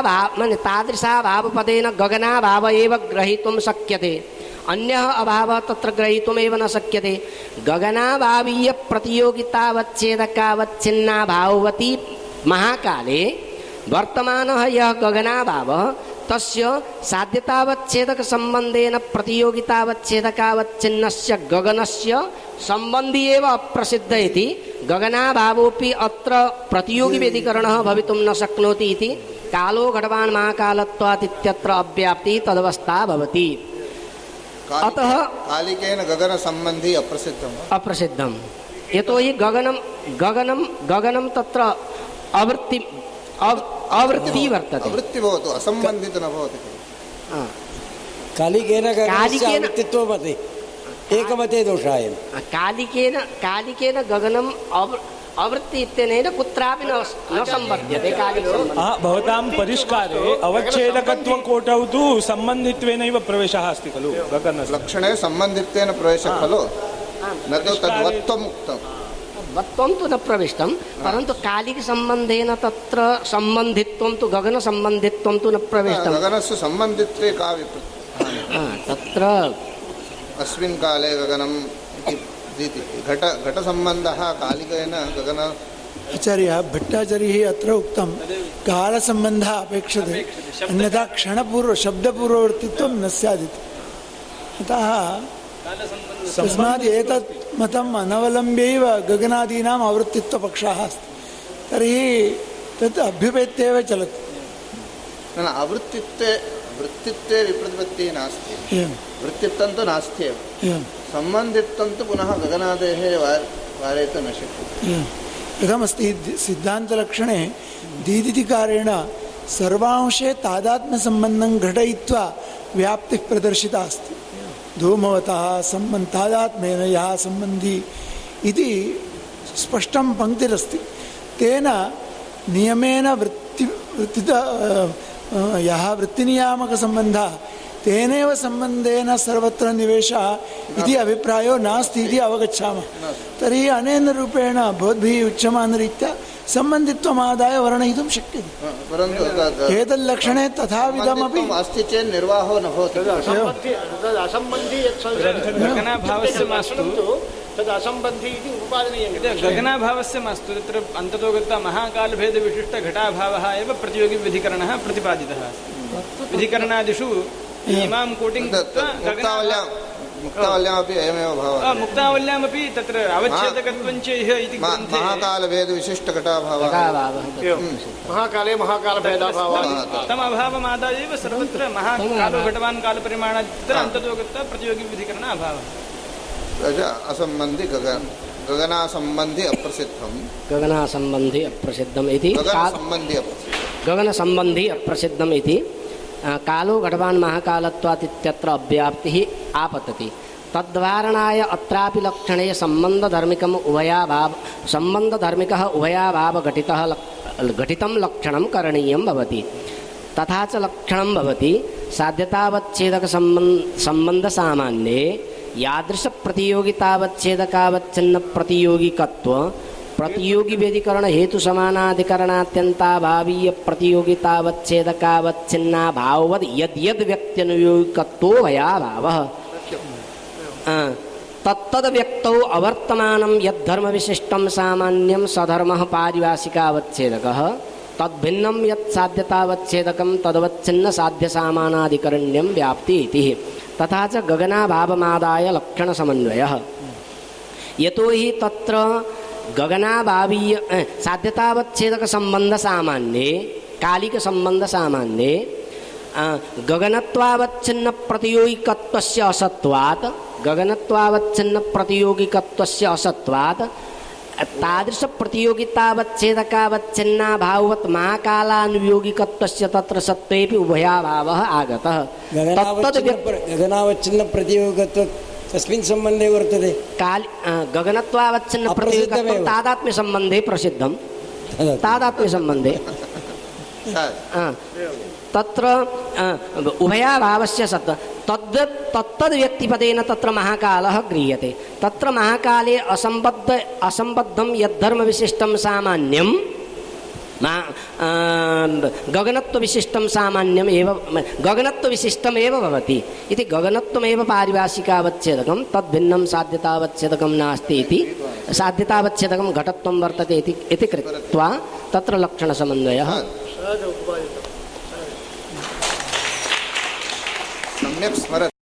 भाव माने गगना भाव एव ग्रहीतुं शक्यते। अन्यः अभावः तत्र ग्रहीतुमेव न शक्यते। गगनाभावीय प्रतियोगितावच्छेदकावच्छिन्ना भाववती महाकाले वर्तमानः यः गगनाभावः तस्य साध्यतावच्छेदकसम्बन्धेन प्रतियोगितावच्छेदकावच्छिन्नस्य गगनस्य सम्बन्धी एव अप्रसिद्ध इति గగనాభావోపి అత్ర ప్రతియోగి వ్యధికరణ భవితుం న శక్నోతి ఇది కాలో ఘటవాన్ మహాకాలత్వాతిత్యత్ర అవ్యాప్తి తదవస్థా భవతి అత కాలికేన గగన సంబంధి అప్రసిద్ధం అప్రసిద్ధం యతోహి గగనం గగనం గగనం తత్ర అవృత్తి అవృత్తి వర్తతే అవృత్తి భవతు అసంబంధిత న భవతి కాలికేన గగనస్య అవృత్తిత్వం कालिकेन गगनस्य कालिकेन- आवृत्तित्वमति एकमते दोषायम् कालिकेन कालिकेन गगनम् अव आवृत्ति इत्यनेन कुत्रापि न न सम्बध्यते कालिकसम्बन्धः हा, भवतां परिष्कारे अवच्छेदकत्वकोटौ तु सम्बन्धित्वेनैव प्रवेशः अस्ति खलु गगनस्य लक्षणे सम्बन्धित्वेन प्रवेशः खलु न तु तद्वत्त्वम् उक्तम् वत्वं तु न प्रविष्टं परन्तु कालिकसम्बन्धेन तत्र सम्बन्धित्वं तु गगनसम्बन्धित्वं तु न प्रविष्टं गगनस्य सम्बन्धित्वे का विपृ- हा, तत्र अस्मिन् काले गगनम् इति इति घट घटसम्बन्धः कालिकेन गगन आचार्य भट्टाचार्यैः अत्र उक्तं कालसम्बन्धः अपेक्षते अन्यथा क्षणपूर्व शब्दपूर्ववर्तित्वं न स्यादिति अतः तस्मात् एतत् मतम् अनवलम्ब्यैव गगनादीनाम् आवृत्तित्वपक्षः अस्ति तर्हि तत् अभ्युपेत्येव चलति न न आवृत्तित्वे वृत्तित्वे विप्रतिपत्तिः नास्ति ವೃತ್ತಿತ್ತಂತೂ ನಾಸ್ತಿ ಸಂಬಂಧಿತ್ತಂತೂ ಪುನಃ ಗಗನಾದೇಹೇ ವಾರ್ ವಾರಯಿತು ನ ಶಕ್ಯತೆ ಯಥಮಸ್ತಿ ಸಿದ್ಧಾಂತಲಕ್ಷಣೆ ದೀದಿಕಾರೇಣ ಸರ್ವಾಂಶೇ ತಾದಾತ್ಮ್ಯಸಂಬಂಧಂ ಘಟಯಿತ್ವ ವ್ಯಾಪ್ತಿ ಪ್ರದರ್ಶಿತ ಅಸ್ತಿ ಧೂಮವತಃ ಸಂಬಂಧ ತಾದಾತ್ಮ್ಯನ ಯಹ ಸಂಬಂಧಿ ಇದು ಸ್ಪಷ್ಟಂ ಪಂಕ್ತಿರಸ್ತಿ. ತೇನ ನಿಯಮೇನ ವೃತ್ತಿ ವೃತ್ತಿತ ಯಹ ವೃತ್ತಿನಿಯಾಮಕಸಂಬಂಧ पङ्क्तिरस्ति तेन नियमेन वृत्ति वृत्तित यः वृत्तिनियामकसम्बन्धः तेनैव सम्बन्धेन सर्वत्र निवेशः इति अभिप्रायो नास्ति इति अवगच्छामः तर्हि अनेन रूपेण भवद्भिः उच्यमानरीत्या सम्बन्धित्वमादाय वर्णयितुं शक्यते परन्तु तद् एतल्लक्षणे तथाविधमपि सम्बन्धित्वम् अस्ति चेत् निर्वाहो न भवति असम्बन्धि तद् असम्बन्धी यत् गगनाभावस्य मास्तु तद् असम्बन्धी इति उपादनीयं यत् गगनाभावस्य मास्तु तत्र अन्ततो गत्वा महाकालभेदविशिष्टघटाभावः एव प्रतियोगिविधिकरणः प्रतिपादितः अस्ति विधिकरणादिषु इमां कोटिं कृत्वा मुक्तावल्यामपि अयमेव भावः मुक्तावल्यामपि तत्र अवच्छेदकत्वञ्च इति मा- महाकालभेदविशिष्टघटाभावः महाकाले महाकालभेदाभावः तमभावमादाय एव सर्वत्र महाकालो घटवान् कालपरिमाणात् तत्र अन्ततो गत्वा प्रतियोगिविधिकरण अभावः असम्बन्धि गगन गगनासम्बन्धि अप्रसिद्धं गगनसम्बन्धि अप्रसिद्धम् इति गगनसम्बन्धि अप्रसिद्धम् इति कालो घटवान् महाकालत्वात् इत्यत्र अव्याप्तिः आपतति। तद्वारणाय अत्रापि लक्षणे सम्बन्धधर्मिकम् उभयाभाव सम्बन्धधर्मिकः उभयाभावघटितः लक् घटितं लक्षणं करणीयं भवति। तथा च लक्षणं भवति साध्यतावच्छेदकसम्बन् सम्बन्धसामान्ये यादृशप्रतियोगितावच्छेदकावच्छिन्नप्रतियोगिकत्व प्रतियोगिव्यधिकरण हेतु समानाधिकरणात्यन्ताभावीय प्रतियोगितावच्छेदकावच्छिन्ना भाववद् यद्यद् व्यक्त्यनुयोगिकत्वो भयाभावः तत्तद् व्यक्तौ अवर्तमानं यद्धर्मविशिष्टं सामान्यं सधर्मः पारिभाषिकावच्छेदकः तद्भिन्नं यत् साध्यतावच्छेदकं तदवच्छिन्न साध्यसामानाधिकरण्यं व्याप्ति तथा च गगनाभावमादाय लक्षणसमन्वयः। यतो हि तत्र गगनाभावीय अ, साध्यतावच्छेदकसम्बन्धसामान्ये कालिकसम्बन्धसामान्ये अ, गगनत्वावच्छिन्नप्रतियोगिकत्वस्य असत्वात् गगनत्वावच्छिन्न प्रतियोगिकत्वस्य असत्वात् तादृश प्रतियोगितावच्छेदकावच्छिन्ना भाववत् महाकालानुयोगिकत्वस्य तत्र सत्त्वेपि उभयाभावः आगतः। गगनावच्छिन्न गगनावच्छिन्न प्रतियोगत्व कस्मिन् सम्बन्धे वर्तते काल गगनत्वावच्छिन्न प्रतियोगिकत्वं अप्रसिद्धमेव। तादात्म्यसम्बन्धे प्रसिद्धं तादात्म्यसम्बन्धे आ, तत्र आ, उभयाभावस्य सत् तद् तत्तद् व्यक्तिपदेन तत्र महाकालः गृह्यते तत्र महाकाले असम्बद्ध असम्बद्धं यद्धर्मविशिष्टं सामान्यं मा- गगनत्वविशिष्टं सामान्यम् एव गगनत्वविशिष्टमेव भवति इति गगनत्वमेव पारिभाषिकावच्छेदकं तद्भिन्नं साध्यतावच्छेदकं नास्ति इति साध्यतावच्छेदकं घटत्वं वर्तते इति इति कृत्वा तत्र लक्षणसमन्वयः सम्यक् स्मरति